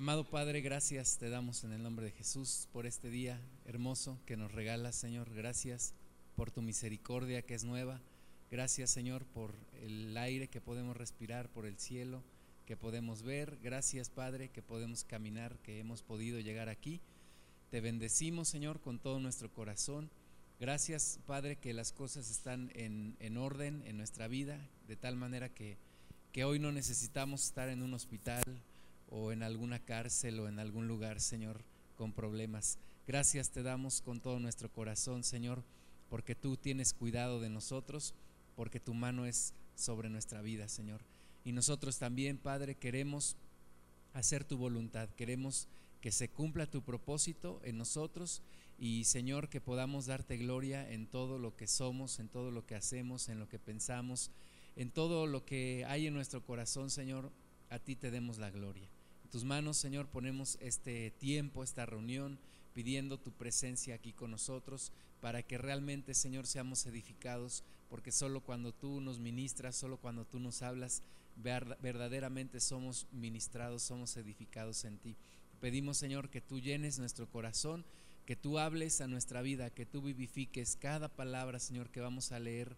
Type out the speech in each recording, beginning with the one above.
Amado Padre, gracias te damos en el nombre de Jesús por este día hermoso que nos regalas, Señor. Gracias por tu misericordia que es nueva. Gracias, Señor, por el aire que podemos respirar, por el cielo que podemos ver. Gracias, Padre, que podemos caminar, que hemos podido llegar aquí. Te bendecimos, Señor, con todo nuestro corazón. Gracias, Padre, que las cosas están en, en orden en nuestra vida, de tal manera que, que hoy no necesitamos estar en un hospital o en alguna cárcel o en algún lugar, Señor, con problemas. Gracias te damos con todo nuestro corazón, Señor, porque tú tienes cuidado de nosotros, porque tu mano es sobre nuestra vida, Señor. Y nosotros también, Padre, queremos hacer tu voluntad, queremos que se cumpla tu propósito en nosotros y, Señor, que podamos darte gloria en todo lo que somos, en todo lo que hacemos, en lo que pensamos, en todo lo que hay en nuestro corazón, Señor, a ti te demos la gloria tus manos, Señor, ponemos este tiempo, esta reunión, pidiendo tu presencia aquí con nosotros, para que realmente, Señor, seamos edificados, porque solo cuando tú nos ministras, solo cuando tú nos hablas, verdaderamente somos ministrados, somos edificados en ti. Pedimos, Señor, que tú llenes nuestro corazón, que tú hables a nuestra vida, que tú vivifiques cada palabra, Señor, que vamos a leer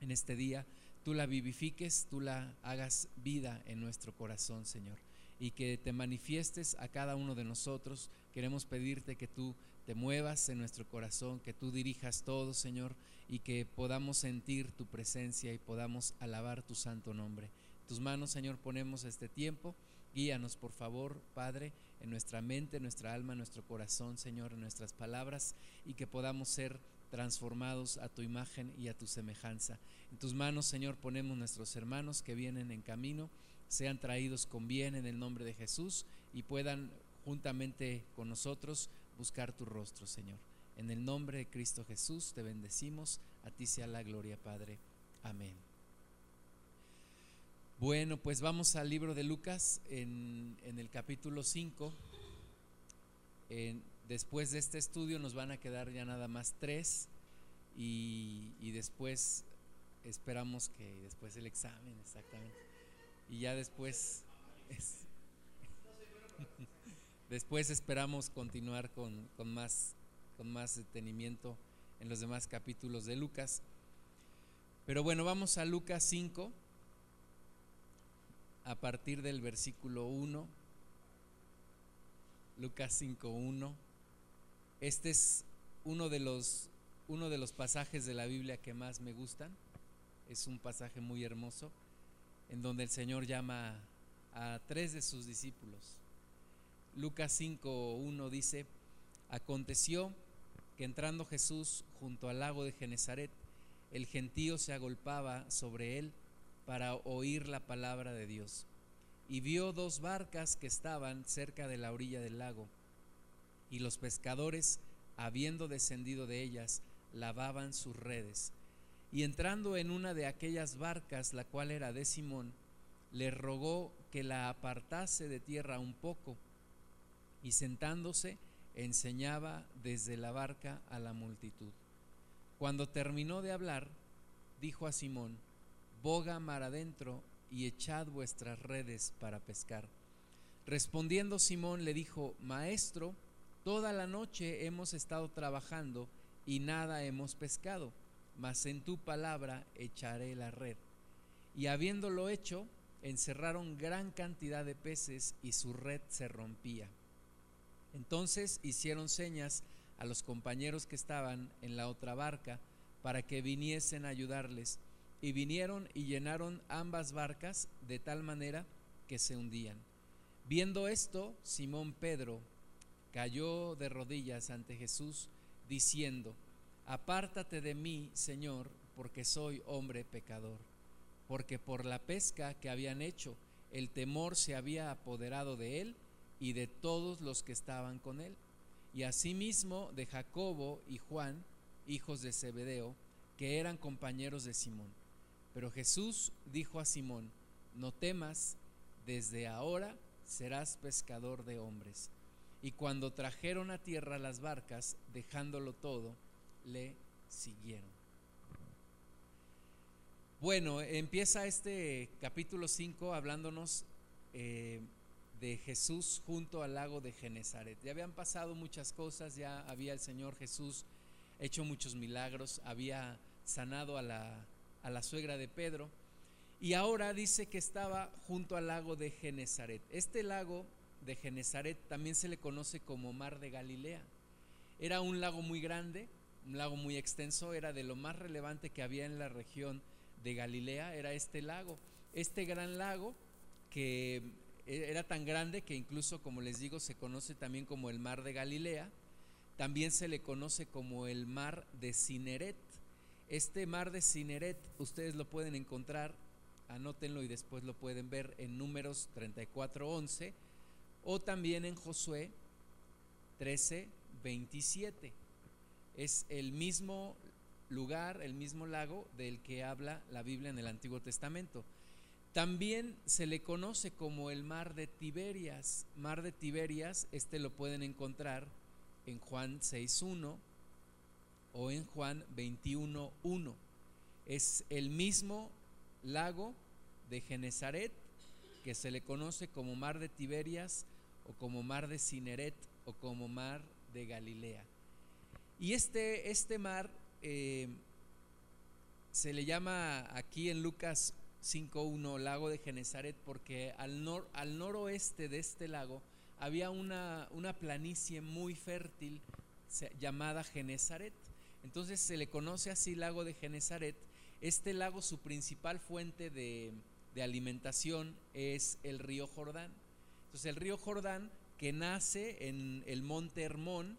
en este día. Tú la vivifiques, tú la hagas vida en nuestro corazón, Señor y que te manifiestes a cada uno de nosotros. Queremos pedirte que tú te muevas en nuestro corazón, que tú dirijas todo, Señor, y que podamos sentir tu presencia y podamos alabar tu santo nombre. tus manos, Señor, ponemos este tiempo. Guíanos, por favor, Padre, en nuestra mente, en nuestra alma, en nuestro corazón, Señor, en nuestras palabras, y que podamos ser transformados a tu imagen y a tu semejanza. En tus manos, Señor, ponemos nuestros hermanos que vienen en camino sean traídos con bien en el nombre de Jesús y puedan juntamente con nosotros buscar tu rostro, Señor. En el nombre de Cristo Jesús te bendecimos, a ti sea la gloria, Padre. Amén. Bueno, pues vamos al libro de Lucas en, el capítulo 5. después de este estudio nos van a quedar ya nada más tres y, y después esperamos que después el examen, exactamente y ya después después esperamos continuar con, más con más detenimiento en los demás capítulos de Lucas. Pero bueno, vamos a Lucas 5 a partir del versículo 1. Lucas 5:1. Este es uno de los uno de los pasajes de la Biblia que más me gustan. Es un pasaje muy hermoso en donde el Señor llama a tres de sus discípulos. Lucas 5.1 dice, aconteció que entrando Jesús junto al lago de Genezaret, el gentío se agolpaba sobre él para oír la palabra de Dios. Y vio dos barcas que estaban cerca de la orilla del lago, y los pescadores, habiendo descendido de ellas, lavaban sus redes. Y entrando en una de aquellas barcas, la cual era de Simón, le rogó que la apartase de tierra un poco, y sentándose enseñaba desde la barca a la multitud. Cuando terminó de hablar, dijo a Simón, boga mar adentro y echad vuestras redes para pescar. Respondiendo Simón le dijo, Maestro, toda la noche hemos estado trabajando y nada hemos pescado mas en tu palabra echaré la red. Y habiéndolo hecho, encerraron gran cantidad de peces y su red se rompía. Entonces hicieron señas a los compañeros que estaban en la otra barca para que viniesen a ayudarles. Y vinieron y llenaron ambas barcas de tal manera que se hundían. Viendo esto, Simón Pedro cayó de rodillas ante Jesús, diciendo, Apártate de mí, Señor, porque soy hombre pecador. Porque por la pesca que habían hecho, el temor se había apoderado de él y de todos los que estaban con él. Y asimismo de Jacobo y Juan, hijos de Zebedeo, que eran compañeros de Simón. Pero Jesús dijo a Simón, no temas, desde ahora serás pescador de hombres. Y cuando trajeron a tierra las barcas, dejándolo todo, le siguieron. Bueno, empieza este capítulo 5 hablándonos eh, de Jesús junto al lago de Genezaret. Ya habían pasado muchas cosas, ya había el Señor Jesús hecho muchos milagros, había sanado a la, a la suegra de Pedro y ahora dice que estaba junto al lago de Genezaret. Este lago de Genezaret también se le conoce como Mar de Galilea. Era un lago muy grande, un lago muy extenso, era de lo más relevante que había en la región de Galilea, era este lago. Este gran lago que era tan grande que incluso, como les digo, se conoce también como el Mar de Galilea, también se le conoce como el Mar de Cineret. Este Mar de Cineret ustedes lo pueden encontrar anótenlo y después lo pueden ver en números 34.11 o también en Josué 13.27. Es el mismo lugar, el mismo lago del que habla la Biblia en el Antiguo Testamento. También se le conoce como el mar de Tiberias. Mar de Tiberias, este lo pueden encontrar en Juan 6.1 o en Juan 21.1. Es el mismo lago de Genezaret, que se le conoce como mar de Tiberias o como mar de Cineret o como mar de Galilea. Y este, este mar eh, se le llama aquí en Lucas 5.1 lago de Genezaret porque al, nor, al noroeste de este lago había una, una planicie muy fértil llamada Genezaret. Entonces se le conoce así lago de Genezaret este lago, su principal fuente de, alimentación es el río Jordán. Entonces el río Jordán que nace en el monte Hermón,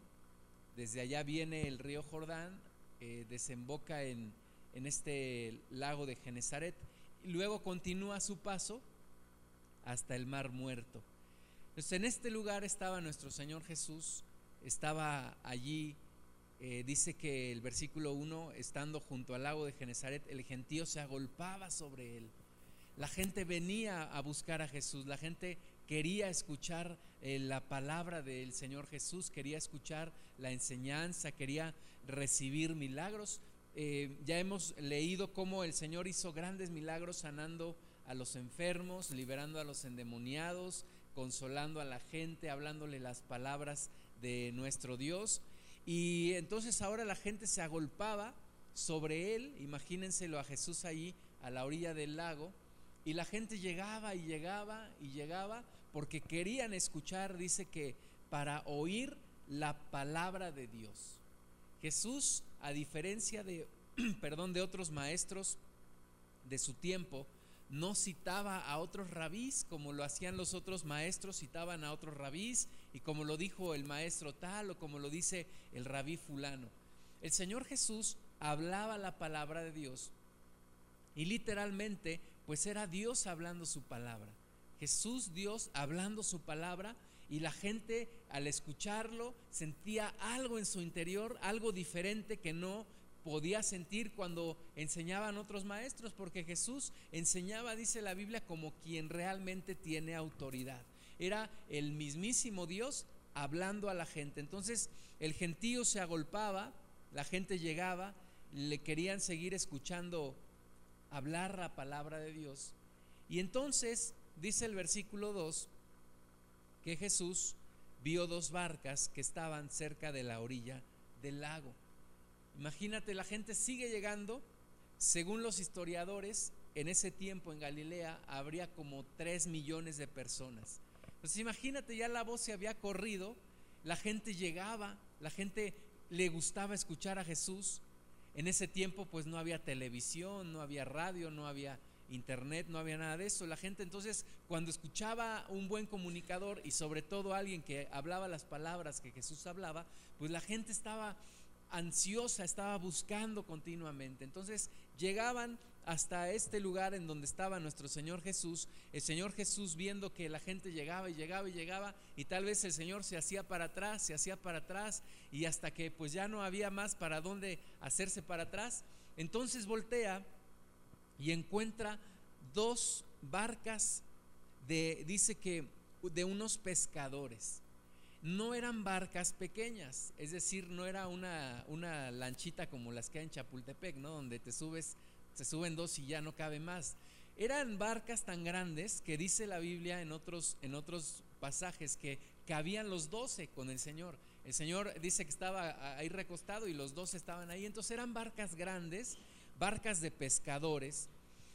desde allá viene el río Jordán, eh, desemboca en, en, este lago de Genezaret y luego continúa su paso hasta el mar muerto. Entonces en este lugar estaba nuestro Señor Jesús, estaba allí eh, dice que el versículo 1, estando junto al lago de Genezaret, el gentío se agolpaba sobre él. La gente venía a buscar a Jesús, la gente quería escuchar eh, la palabra del Señor Jesús, quería escuchar la enseñanza, quería recibir milagros. Eh, ya hemos leído cómo el Señor hizo grandes milagros sanando a los enfermos, liberando a los endemoniados, consolando a la gente, hablándole las palabras de nuestro Dios. Y entonces ahora la gente se agolpaba sobre él, imagínenselo a Jesús allí a la orilla del lago, y la gente llegaba y llegaba y llegaba porque querían escuchar, dice que para oír la palabra de Dios. Jesús, a diferencia de, perdón, de otros maestros de su tiempo, no citaba a otros rabís como lo hacían los otros maestros, citaban a otros rabís y como lo dijo el maestro tal o como lo dice el rabí fulano. El Señor Jesús hablaba la palabra de Dios y literalmente pues era Dios hablando su palabra. Jesús Dios hablando su palabra y la gente al escucharlo sentía algo en su interior, algo diferente que no podía sentir cuando enseñaban otros maestros, porque Jesús enseñaba, dice la Biblia, como quien realmente tiene autoridad. Era el mismísimo Dios hablando a la gente. Entonces el gentío se agolpaba, la gente llegaba, le querían seguir escuchando hablar la palabra de Dios. Y entonces dice el versículo 2 que Jesús vio dos barcas que estaban cerca de la orilla del lago. Imagínate, la gente sigue llegando. Según los historiadores, en ese tiempo en Galilea habría como 3 millones de personas. Entonces imagínate, ya la voz se había corrido, la gente llegaba, la gente le gustaba escuchar a Jesús. En ese tiempo pues no había televisión, no había radio, no había internet, no había nada de eso. La gente entonces cuando escuchaba un buen comunicador y sobre todo alguien que hablaba las palabras que Jesús hablaba, pues la gente estaba ansiosa, estaba buscando continuamente. Entonces llegaban hasta este lugar en donde estaba nuestro Señor Jesús, el Señor Jesús viendo que la gente llegaba y llegaba y llegaba y tal vez el Señor se hacía para atrás, se hacía para atrás y hasta que pues ya no había más para dónde hacerse para atrás, entonces voltea y encuentra dos barcas de, dice que de unos pescadores no eran barcas pequeñas, es decir, no era una, una lanchita como las que hay en Chapultepec, ¿no? Donde te subes, se suben dos y ya no cabe más. eran barcas tan grandes que dice la Biblia en otros, en otros pasajes que cabían los doce con el Señor. El Señor dice que estaba ahí recostado y los dos estaban ahí. Entonces eran barcas grandes, barcas de pescadores.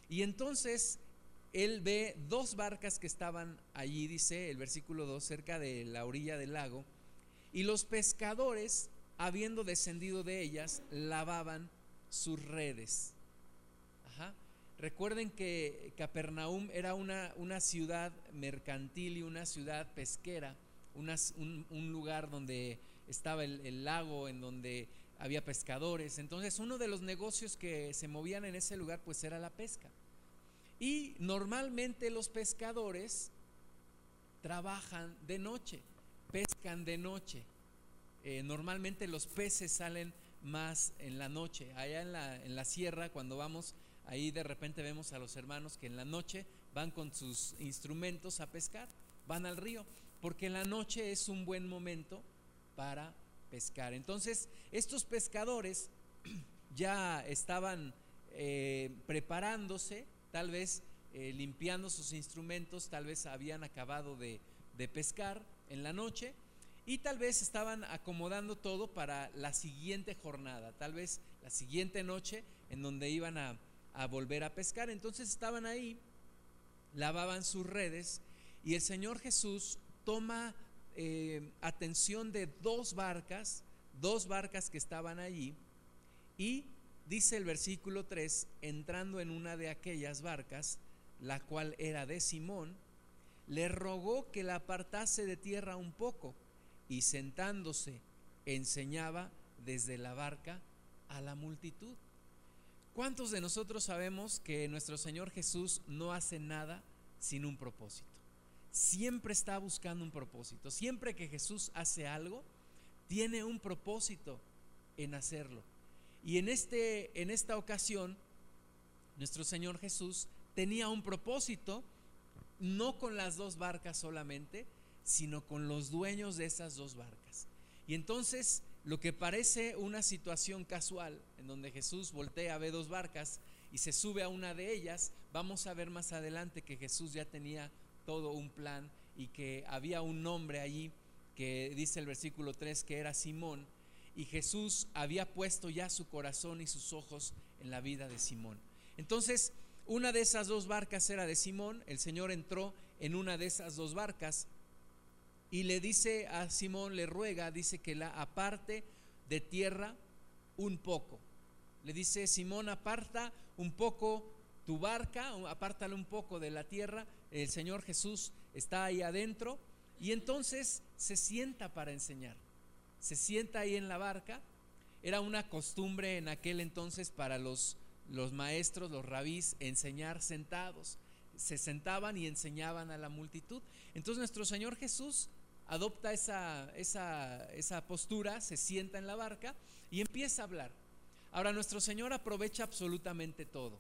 Y entonces él ve dos barcas que estaban allí, dice el versículo 2, cerca de la orilla del lago. Y los pescadores, habiendo descendido de ellas, lavaban sus redes. Recuerden que Capernaum era una, una, ciudad mercantil y una ciudad pesquera, un, lugar donde estaba el, lago, en donde había pescadores. Entonces uno de los negocios que se movían en ese lugar pues era la pesca. Y normalmente los pescadores trabajan de noche, pescan de noche. Eh, normalmente los peces salen más en la noche. Allá en la, en la sierra, cuando vamos, ahí de repente vemos a los hermanos que en la noche van con sus instrumentos a pescar, van al río, porque en la noche es un buen momento para pescar. Entonces, estos pescadores ya estaban eh, preparándose, tal vez eh, limpiando sus instrumentos, tal vez habían acabado de, de pescar en la noche y tal vez estaban acomodando todo para la siguiente jornada, tal vez la siguiente noche en donde iban a, volver a pescar. Entonces estaban ahí, lavaban sus redes y el Señor Jesús toma eh, atención de dos barcas, dos barcas que estaban allí y dice el versículo 3, entrando en una de aquellas barcas, la cual era de Simón, le rogó que la apartase de tierra un poco y sentándose enseñaba desde la barca a la multitud. ¿Cuántos de nosotros sabemos que nuestro Señor Jesús no hace nada sin un propósito? Siempre está buscando un propósito. Siempre que Jesús hace algo, tiene un propósito en hacerlo. Y en, este, en esta ocasión, nuestro Señor Jesús tenía un propósito, no con las dos barcas solamente, sino con los dueños de esas dos barcas. Y entonces lo que parece una situación casual, en donde Jesús voltea, ve dos barcas y se sube a una de ellas, vamos a ver más adelante que Jesús ya tenía todo un plan y que había un hombre allí que dice el versículo 3 que era Simón y Jesús había puesto ya su corazón y sus ojos en la vida de Simón. Entonces, una de esas dos barcas era de Simón, el Señor entró en una de esas dos barcas y le dice a Simón, le ruega, dice que la aparte de tierra un poco. Le dice, Simón, aparta un poco tu barca, apártale un poco de la tierra. El Señor Jesús está ahí adentro y entonces se sienta para enseñar. Se sienta ahí en la barca. Era una costumbre en aquel entonces para los, los maestros, los rabís, enseñar sentados. Se sentaban y enseñaban a la multitud. Entonces nuestro Señor Jesús adopta esa, esa, postura, se sienta en la barca y empieza a hablar. Ahora nuestro Señor aprovecha absolutamente todo.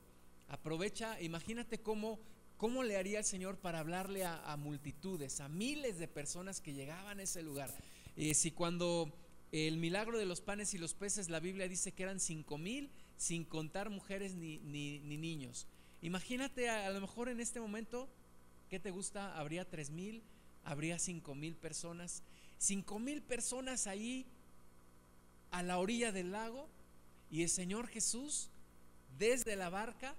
Aprovecha, imagínate cómo, cómo le haría el Señor para hablarle a, multitudes, a miles de personas que llegaban a ese lugar. Eh, si cuando el milagro de los panes y los peces, la Biblia dice que eran cinco mil, sin contar mujeres ni, ni, niños. Imagínate a, a, lo mejor en este momento, ¿qué te gusta? Habría tres mil, habría cinco mil personas. Cinco mil personas ahí a la orilla del lago y el Señor Jesús desde la barca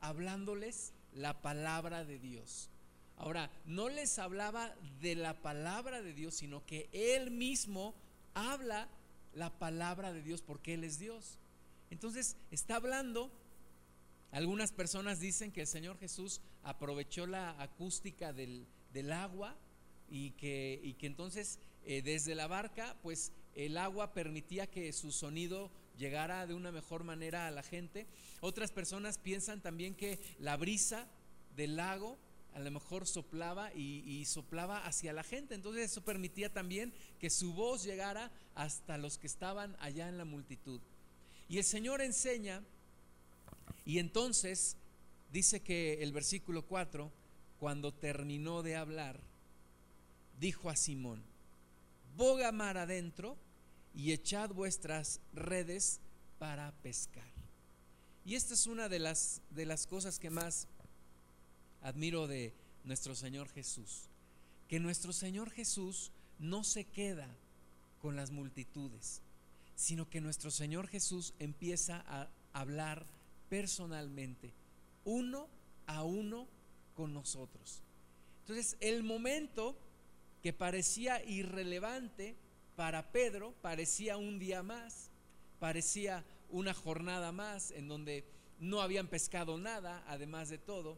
hablándoles la palabra de Dios. Ahora, no les hablaba de la palabra de Dios, sino que Él mismo habla la palabra de Dios porque Él es Dios. Entonces, está hablando. Algunas personas dicen que el Señor Jesús aprovechó la acústica del, del agua y que, y que entonces eh, desde la barca pues el agua permitía que su sonido llegara de una mejor manera a la gente. Otras personas piensan también que la brisa del lago a lo mejor soplaba y, soplaba hacia la gente. Entonces eso permitía también que su voz llegara hasta los que estaban allá en la multitud. Y el Señor enseña, y entonces dice que el versículo 4, cuando terminó de hablar, dijo a Simón, boga mar adentro y echad vuestras redes para pescar. Y esta es una de las, de las cosas que más admiro de nuestro Señor Jesús, que nuestro Señor Jesús no se queda con las multitudes, sino que nuestro Señor Jesús empieza a hablar personalmente, uno a uno con nosotros. Entonces, el momento que parecía irrelevante para Pedro, parecía un día más, parecía una jornada más en donde no habían pescado nada, además de todo,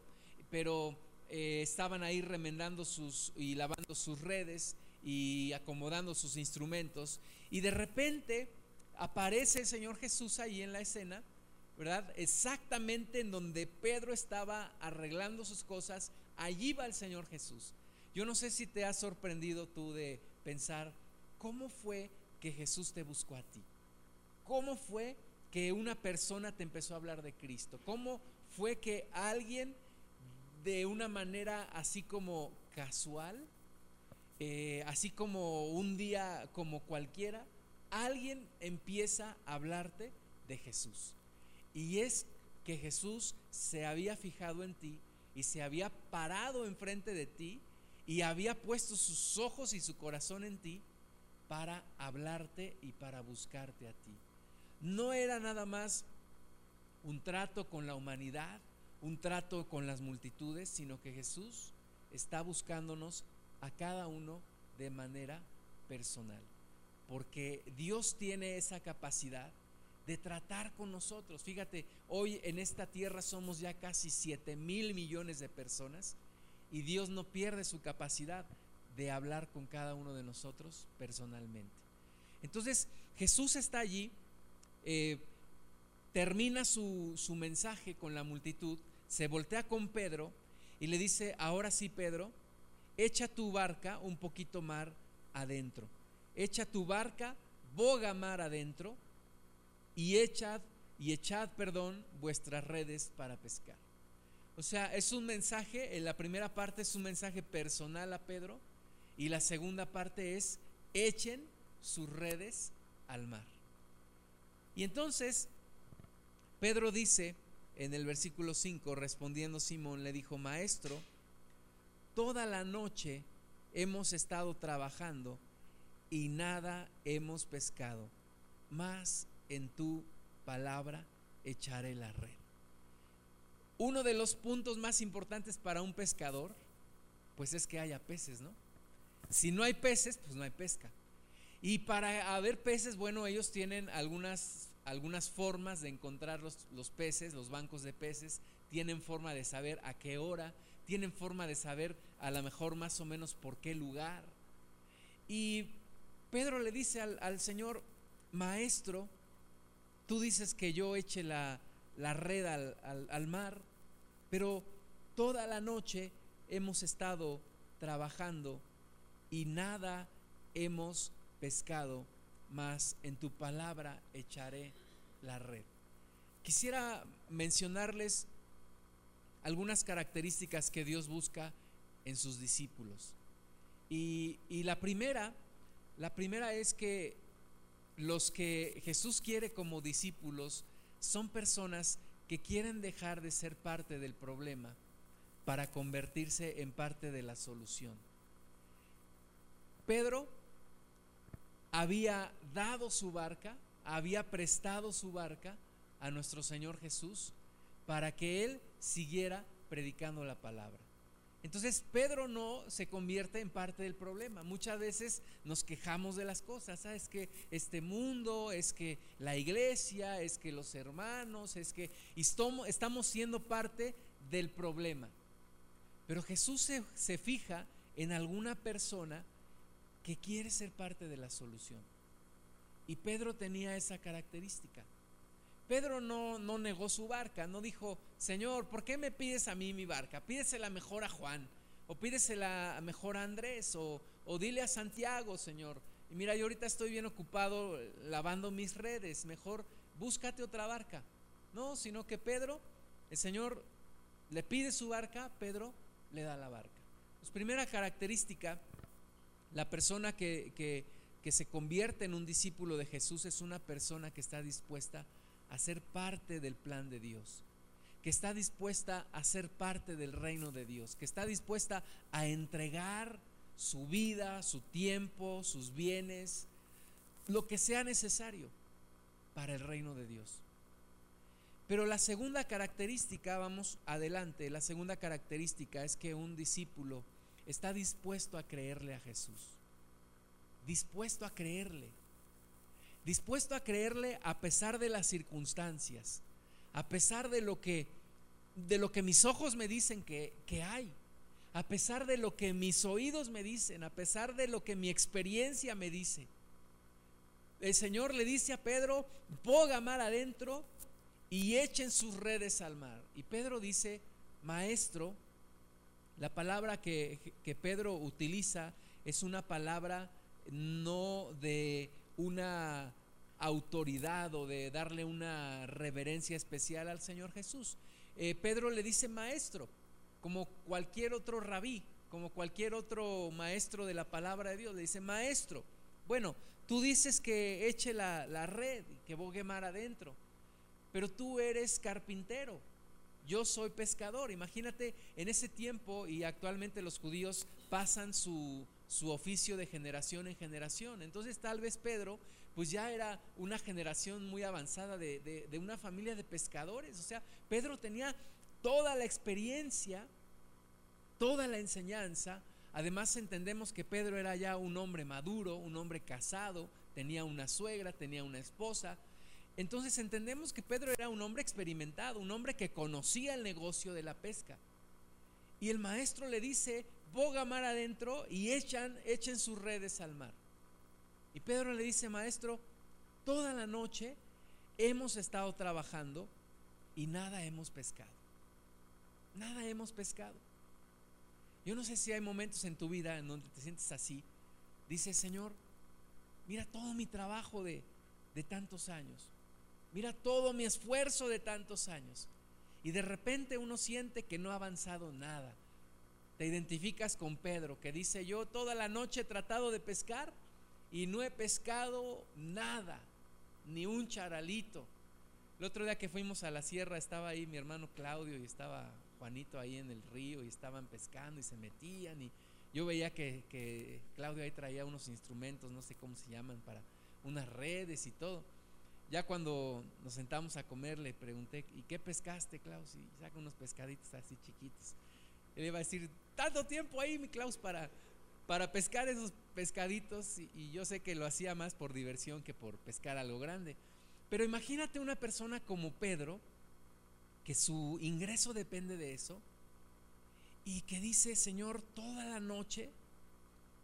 pero eh, estaban ahí remendando sus y lavando sus redes y acomodando sus instrumentos. Y de repente aparece el Señor Jesús ahí en la escena, ¿verdad? Exactamente en donde Pedro estaba arreglando sus cosas, allí va el Señor Jesús. Yo no sé si te has sorprendido tú de pensar, ¿cómo fue que Jesús te buscó a ti? ¿Cómo fue que una persona te empezó a hablar de Cristo? ¿Cómo fue que alguien de una manera así como casual, eh, así como un día como cualquiera, alguien empieza a hablarte de Jesús? Y es que Jesús se había fijado en ti y se había parado enfrente de ti y había puesto sus ojos y su corazón en ti para hablarte y para buscarte a ti no era nada más un trato con la humanidad, un trato con las multitudes, sino que Jesús está buscándonos a cada uno de manera personal. Porque Dios tiene esa capacidad de tratar con nosotros. Fíjate, hoy en esta tierra somos ya casi 7 mil millones de personas y Dios no pierde su capacidad de hablar con cada uno de nosotros personalmente. Entonces Jesús está allí eh, termina su, su mensaje con la multitud, se voltea con Pedro y le dice, ahora sí Pedro, echa tu barca un poquito mar adentro, echa tu barca, boga mar adentro y echad y echad, perdón, vuestras redes para pescar. O sea, es un mensaje, en la primera parte es un mensaje personal a Pedro y la segunda parte es echen sus redes al mar. Y entonces Pedro dice en el versículo 5, respondiendo Simón, le dijo, Maestro, toda la noche hemos estado trabajando y nada hemos pescado, mas en tu palabra echaré la red. Uno de los puntos más importantes para un pescador, pues es que haya peces, ¿no? Si no hay peces, pues no hay pesca. Y para haber peces, bueno, ellos tienen algunas, algunas formas de encontrar los, peces, los bancos de peces, tienen forma de saber a qué hora, tienen forma de saber a lo mejor más o menos por qué lugar. Y Pedro le dice al, Señor, maestro, tú dices que yo eche la, red al, al mar, pero toda la noche hemos estado trabajando y nada hemos pescado, mas en tu palabra echaré la red. Quisiera mencionarles algunas características que Dios busca en sus discípulos. Y, y, la primera, la primera es que los que Jesús quiere como discípulos son personas que quieren dejar de ser parte del problema para convertirse en parte de la solución. Pedro había dado su barca, había prestado su barca a nuestro Señor Jesús para que Él siguiera predicando la palabra. Entonces Pedro no se convierte en parte del problema. Muchas veces nos quejamos de las cosas. ¿Sabes que este mundo, es que la iglesia, es que los hermanos, es que estamos siendo parte del problema. Pero Jesús se, se fija en alguna persona que quiere ser parte de la solución. Y Pedro tenía esa característica. Pedro no, no negó su barca, no dijo, Señor, ¿por qué me pides a mí mi barca? Pídesela mejor a Juan, o pídesela mejor a Andrés, o, o dile a Santiago, Señor. Y mira, yo ahorita estoy bien ocupado lavando mis redes, mejor búscate otra barca. No, sino que Pedro, el Señor le pide su barca, Pedro le da la barca. Pues primera característica la persona que, se convierte en un discípulo de Jesús es una persona que está dispuesta a ser parte del plan de Dios. que está dispuesta a ser parte del reino de Dios, que está dispuesta a entregar su vida, su tiempo, sus bienes, lo que sea necesario para el reino de Dios. Pero la segunda característica, vamos adelante, la segunda característica es que un discípulo está dispuesto a creerle a Jesús, dispuesto a creerle, dispuesto a creerle a pesar de las circunstancias, a pesar de lo que, de lo que mis ojos me dicen que, que hay, a pesar de lo que mis oídos me dicen, a pesar de lo que mi experiencia me dice. El Señor le dice a Pedro, boga mar adentro y echen sus redes al mar. Y Pedro dice, maestro, la palabra que, Pedro utiliza es una palabra no de una autoridad o de darle una reverencia especial al Señor Jesús. Eh, Pedro le dice maestro, como cualquier otro rabí, como cualquier otro maestro de la palabra de Dios, le dice maestro. Bueno, tú dices que eche la, la red, que bogue mar adentro, pero tú eres carpintero, yo soy pescador. Imagínate en ese tiempo y actualmente los judíos pasan su, su oficio de generación en generación. Entonces tal vez Pedro pues ya era una generación muy avanzada de, una familia de pescadores. O sea, Pedro tenía toda la experiencia, toda la enseñanza. Además entendemos que Pedro era ya un hombre maduro, un hombre casado, tenía una suegra, tenía una esposa. Entonces entendemos que Pedro era un hombre experimentado, un hombre que conocía el negocio de la pesca. Y el maestro le dice, boga mar adentro y echan, echen sus redes al mar. Y Pedro le dice, maestro, toda la noche hemos estado trabajando y nada hemos pescado. Nada hemos pescado. Yo no sé si hay momentos en tu vida en donde te sientes así. Dice, Señor, mira todo mi trabajo de, de tantos años. Mira todo mi esfuerzo de tantos años. Y de repente uno siente que no ha avanzado nada. Te identificas con Pedro que dice, yo toda la noche he tratado de pescar y no he pescado nada, ni un charalito. El otro día que fuimos a la sierra estaba ahí mi hermano Claudio y estaba Juanito ahí en el río y estaban pescando y se metían y yo veía que, Claudio ahí traía unos instrumentos, no sé cómo se llaman, para unas redes y todo. Ya cuando nos sentamos a comer le pregunté, ¿y qué pescaste, Klaus? Y saca unos pescaditos así chiquitos. Él iba a decir, tanto tiempo ahí, mi Klaus, para para pescar esos pescaditos y, yo sé que lo hacía más por diversión que por pescar algo grande. Pero imagínate una persona como Pedro, que su ingreso depende de eso, y que dice, Señor, toda la noche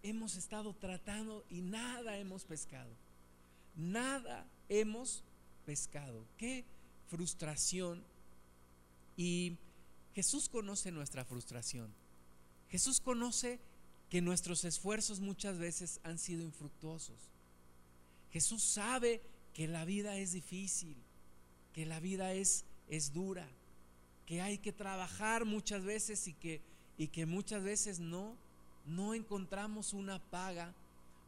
hemos estado tratando y nada hemos pescado. Nada hemos pescado. Qué frustración. Y Jesús conoce nuestra frustración. Jesús conoce que nuestros esfuerzos muchas veces han sido infructuosos. Jesús sabe que la vida es difícil, que la vida es, es dura, que hay que trabajar muchas veces y que, y que muchas veces no, no encontramos una paga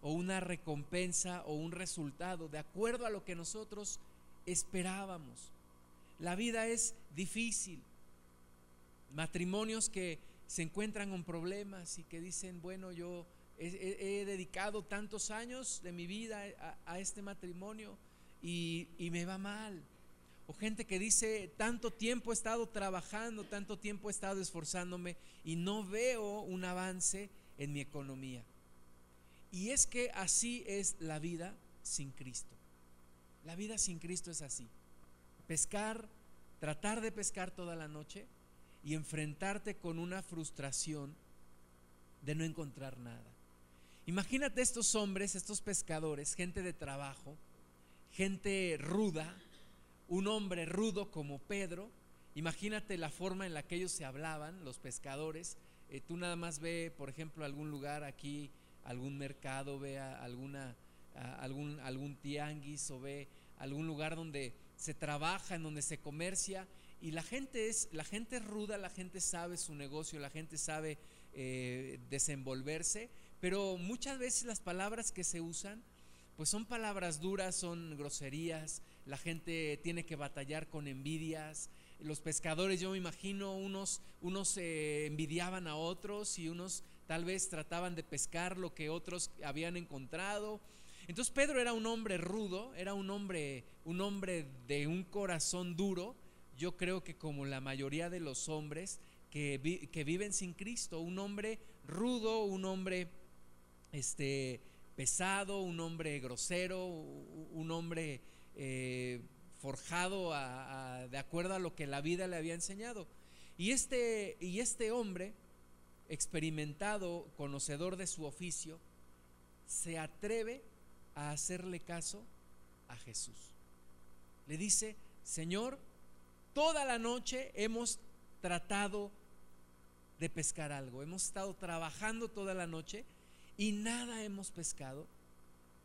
o una recompensa o un resultado de acuerdo a lo que nosotros esperábamos. La vida es difícil. Matrimonios que se encuentran con problemas y que dicen, bueno, yo he, dedicado tantos años de mi vida a, este matrimonio y, y me va mal. O gente que dice, tanto tiempo he estado trabajando, tanto tiempo he estado esforzándome y no veo un avance en mi economía. Y es que así es la vida sin Cristo. La vida sin Cristo es así. Pescar, tratar de pescar toda la noche, y enfrentarte con una frustración de no encontrar nada. Imagínate estos hombres, estos pescadores, gente de trabajo, gente ruda, un hombre rudo como Pedro. Imagínate la forma en la que ellos se hablaban, los pescadores. Eh, tú nada más ve, por ejemplo, algún lugar aquí, algún mercado, ve alguna, algún, algún tianguis o ve algún lugar donde se trabaja, en donde se comercia y la gente es, la gente ruda, la gente sabe su negocio, la gente sabe eh, desenvolverse, pero muchas veces las palabras que se usan, pues son palabras duras, son groserías, la gente tiene que batallar con envidias, los pescadores, yo me imagino, unos, unos eh, envidiaban a otros y unos tal vez trataban de pescar lo que otros habían encontrado. Entonces Pedro era un hombre rudo, era un hombre, un hombre de un corazón duro, yo creo que como la mayoría de los hombres que, que viven sin Cristo, un hombre rudo, un hombre este, pesado, un hombre grosero, un hombre eh, forjado de acuerdo a lo que la vida le había enseñado. Y este, y este hombre, experimentado, conocedor de su oficio, se atreve a hacerle caso a Jesús. Le dice, Señor, toda la noche hemos tratado de pescar algo, hemos estado trabajando toda la noche y nada hemos pescado,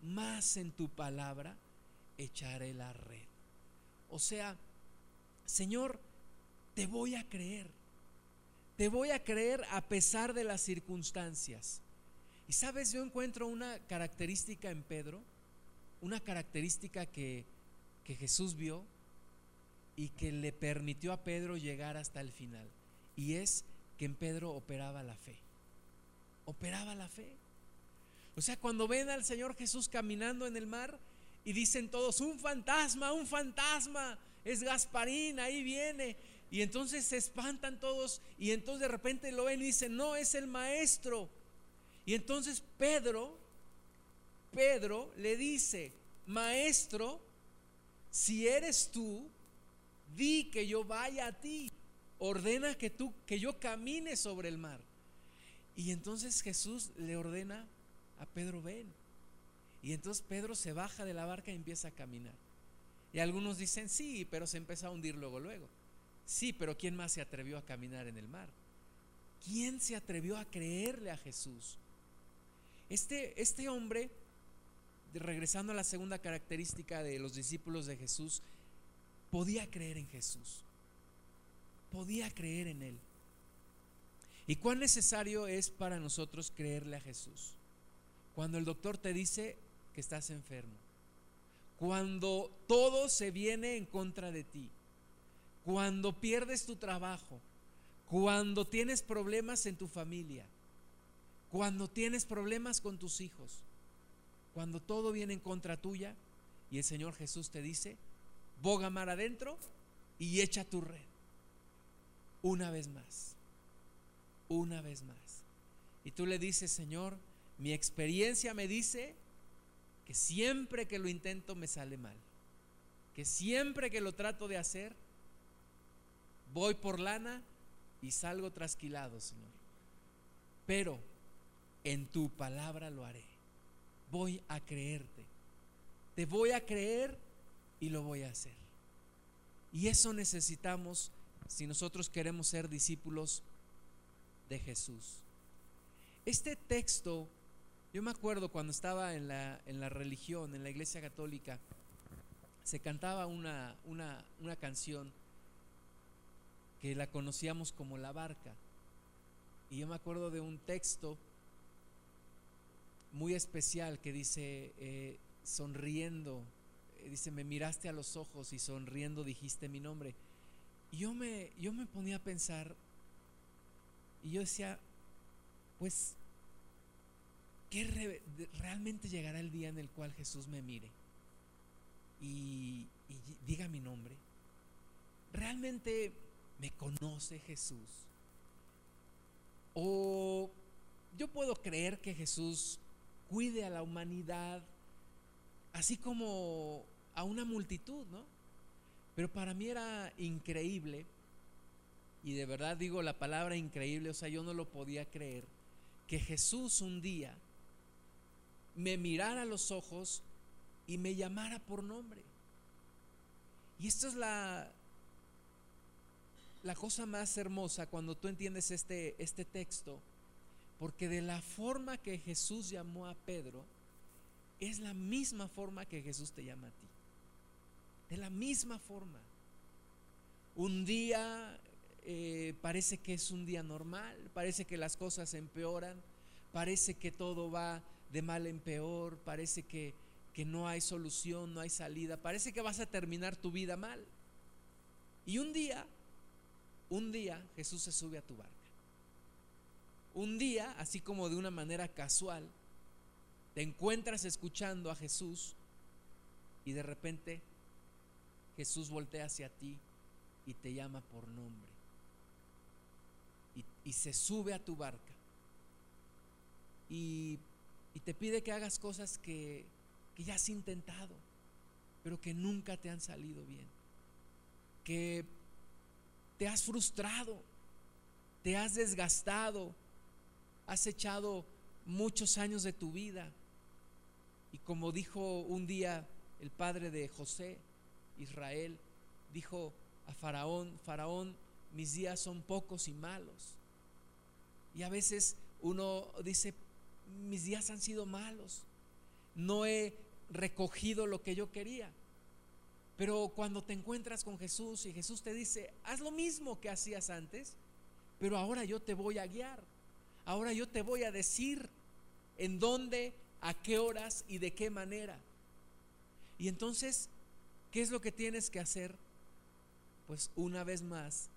más en tu palabra echaré la red. O sea, Señor, te voy a creer. Te voy a creer a pesar de las circunstancias. Y sabes, yo encuentro una característica en Pedro, una característica que, que Jesús vio y que le permitió a Pedro llegar hasta el final. Y es que en Pedro operaba la fe. Operaba la fe. O sea, cuando ven al Señor Jesús caminando en el mar y dicen todos, un fantasma, un fantasma, es Gasparín, ahí viene. Y entonces se espantan todos y entonces de repente lo ven y dicen, no, es el maestro. Y entonces Pedro, Pedro le dice, maestro, si eres tú, di que yo vaya a ti, ordena que tú, que yo camine sobre el mar. Y entonces Jesús le ordena a Pedro, ven. Y entonces Pedro se baja de la barca y empieza a caminar. Y algunos dicen, sí, pero se empezó a hundir luego, luego. Sí, pero ¿quién más se atrevió a caminar en el mar? ¿Quién se atrevió a creerle a Jesús? Este, este hombre, regresando a la segunda característica de los discípulos de Jesús, podía creer en Jesús. Podía creer en Él. ¿Y cuán necesario es para nosotros creerle a Jesús? Cuando el doctor te dice que estás enfermo. Cuando todo se viene en contra de ti. Cuando pierdes tu trabajo. Cuando tienes problemas en tu familia. Cuando tienes problemas con tus hijos. Cuando todo viene en contra tuya y el Señor Jesús te dice, boga mar adentro y echa tu red. Una vez más. Una vez más. Y tú le dices, Señor, mi experiencia me dice que siempre que lo intento me sale mal. Que siempre que lo trato de hacer, voy por lana y salgo trasquilado, Señor. Pero en tu palabra lo haré. Voy a creerte. Te voy a creer y lo voy a hacer. Y eso necesitamos si nosotros queremos ser discípulos de Jesús. Este texto yo me acuerdo cuando estaba en la, en la religión, en la iglesia católica, se cantaba una, una, una canción que la conocíamos como La Barca. Y yo me acuerdo de un texto muy especial que dice, eh, sonriendo, eh, dice, me miraste a los ojos y sonriendo dijiste mi nombre. Y yo me, yo me ponía a pensar, y yo decía, pues que realmente llegará el día en el cual Jesús me mire y, diga mi nombre? ¿Realmente me conoce Jesús? ¿O yo puedo creer que Jesús cuide a la humanidad así como a una multitud, ¿no? Pero para mí era increíble, y de verdad digo la palabra increíble, o sea, yo no lo podía creer, que Jesús un día me mirara a los ojos y me llamara por nombre. Y esto es la, la cosa más hermosa cuando tú entiendes este, este texto, porque de la forma que Jesús llamó a Pedro, es la misma forma que Jesús te llama a ti. De la misma forma. Un día eh, parece que es un día normal, parece que las cosas empeoran, parece que todo va de mal en peor, parece que, que no hay solución, no hay salida, parece que vas a terminar tu vida mal. Y un día un día Jesús se sube a tu barca. Un día, así como de una manera casual, te encuentras escuchando a Jesús y de repente Jesús voltea hacia ti y te llama por nombre. Y, se sube a tu barca. Y, y, te pide que hagas cosas que, que ya has intentado, pero que nunca te han salido bien. Que te has frustrado, te has desgastado, has echado muchos años de tu vida. Y como dijo un día el padre de José, Israel, dijo a Faraón, Faraón, mis días son pocos y malos. Y a veces uno dice, mis días han sido malos, no he recogido lo que yo quería. Pero cuando te encuentras con Jesús y Jesús te dice, haz lo mismo que hacías antes, pero ahora yo te voy a guiar, ahora yo te voy a decir en dónde, a qué horas y de qué manera. Y entonces, ¿qué es lo que tienes que hacer? Pues una vez más,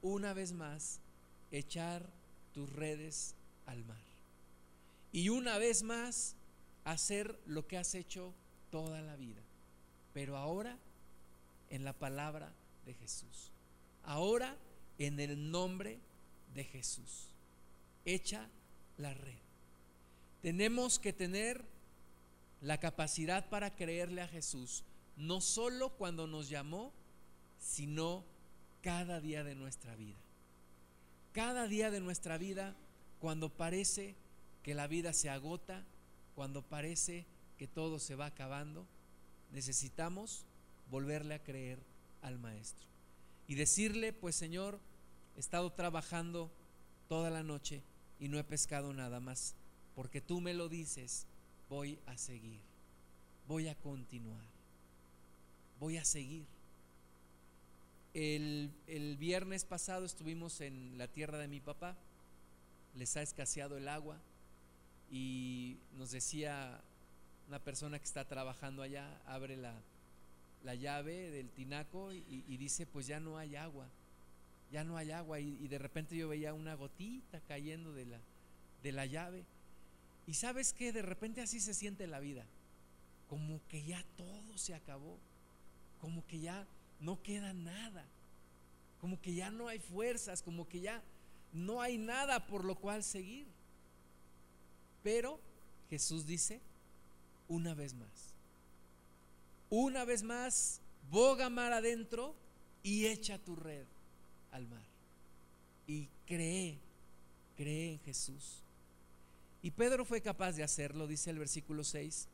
una vez más, echar tus redes al mar. Y una vez más, hacer lo que has hecho toda la vida. Pero ahora en la palabra de Jesús. Ahora en el nombre de Jesús. Echa la red. Tenemos que tener la capacidad para creerle a Jesús, no solo cuando nos llamó, sino cada día de nuestra vida. Cada día de nuestra vida, cuando parece que la vida se agota, cuando parece que todo se va acabando, necesitamos volverle a creer al Maestro. Y decirle, pues Señor, he estado trabajando toda la noche y no he pescado nada más, porque tú me lo dices, voy a seguir, voy a continuar, voy a seguir. El, el, viernes pasado estuvimos en la tierra de mi papá, les ha escaseado el agua y nos decía una persona que está trabajando allá, abre la, la llave del tinaco y, dice, pues ya no hay agua, ya no hay agua y, y de repente yo veía una gotita cayendo de la, de la llave. Y sabes que de repente así se siente la vida, como que ya todo se acabó, como que ya no queda nada, como que ya no hay fuerzas, como que ya no hay nada por lo cual seguir. Pero Jesús dice, una vez más, una vez más, boga mar adentro y echa tu red al mar. Y cree, cree en Jesús. Y Pedro fue capaz de hacerlo, dice el versículo 6,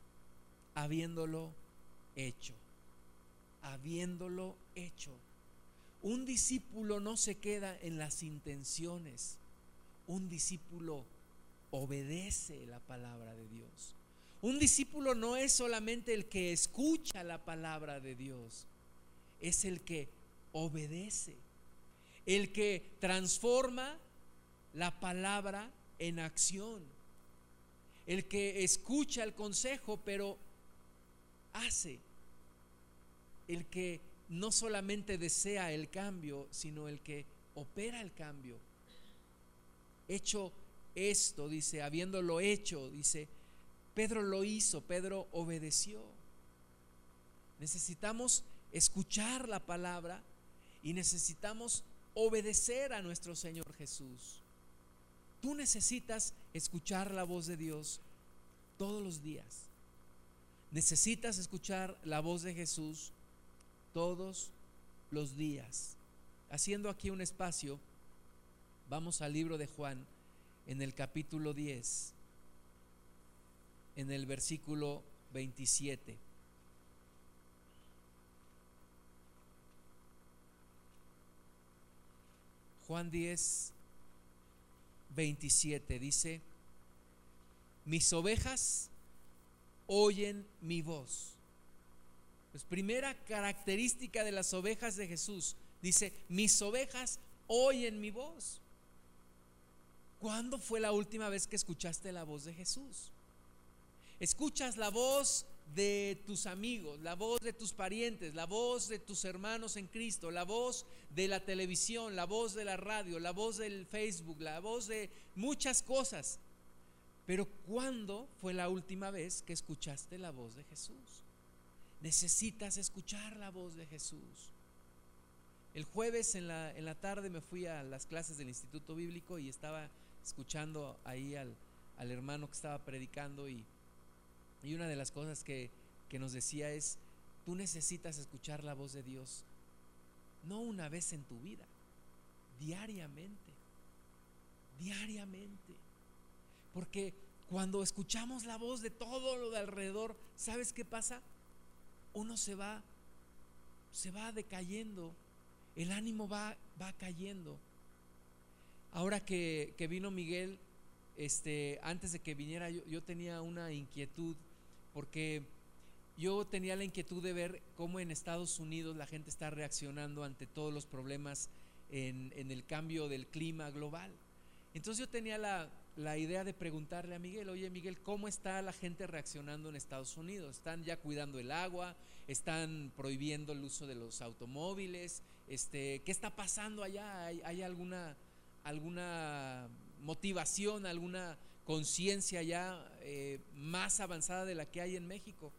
habiéndolo hecho, habiéndolo hecho. Un discípulo no se queda en las intenciones, un discípulo obedece la palabra de Dios. Un discípulo no es solamente el que escucha la palabra de Dios, es el que obedece, el que transforma la palabra en acción el que escucha el consejo, pero hace, el que no solamente desea el cambio, sino el que opera el cambio. Hecho esto, dice, habiéndolo hecho, dice, Pedro lo hizo, Pedro obedeció. Necesitamos escuchar la palabra y necesitamos obedecer a nuestro Señor Jesús. Tú necesitas escuchar la voz de Dios todos los días. Necesitas escuchar la voz de Jesús todos los días. Haciendo aquí un espacio, vamos al libro de Juan en el capítulo 10, en el versículo 27. Juan 10, 27 dice, mis ovejas oyen mi voz. Pues primera característica de las ovejas de Jesús, dice, mis ovejas oyen mi voz. ¿Cuándo fue la última vez que escuchaste la voz de Jesús? ¿Escuchas la voz de tus amigos, la voz de tus parientes, la voz de tus hermanos en Cristo, la voz de la televisión, la voz de la radio, la voz del Facebook, la voz de muchas cosas. Pero ¿cuándo fue la última vez que escuchaste la voz de Jesús? Necesitas escuchar la voz de Jesús. El jueves en la, en la tarde me fui a las clases del Instituto Bíblico y estaba escuchando ahí al, al hermano que estaba predicando y, y una de las cosas que, que nos decía es, tú necesitas escuchar la voz de Dios, no una vez en tu vida, diariamente, diariamente. Porque cuando escuchamos la voz de todo lo de alrededor, ¿sabes qué pasa? Uno se va, se va decayendo, el ánimo va, va cayendo. Ahora que, que vino Miguel, este, antes de que viniera yo, yo tenía una inquietud porque yo tenía la inquietud de ver cómo en Estados Unidos la gente está reaccionando ante todos los problemas en, el cambio del clima global. Entonces yo tenía la, la, idea de preguntarle a Miguel, oye Miguel, ¿cómo está la gente reaccionando en Estados Unidos? ¿Están ya cuidando el agua? ¿Están prohibiendo el uso de los automóviles? Este, ¿Qué está pasando allá? ¿Hay, hay alguna, alguna motivación, alguna conciencia ya eh, más avanzada de la que hay en México.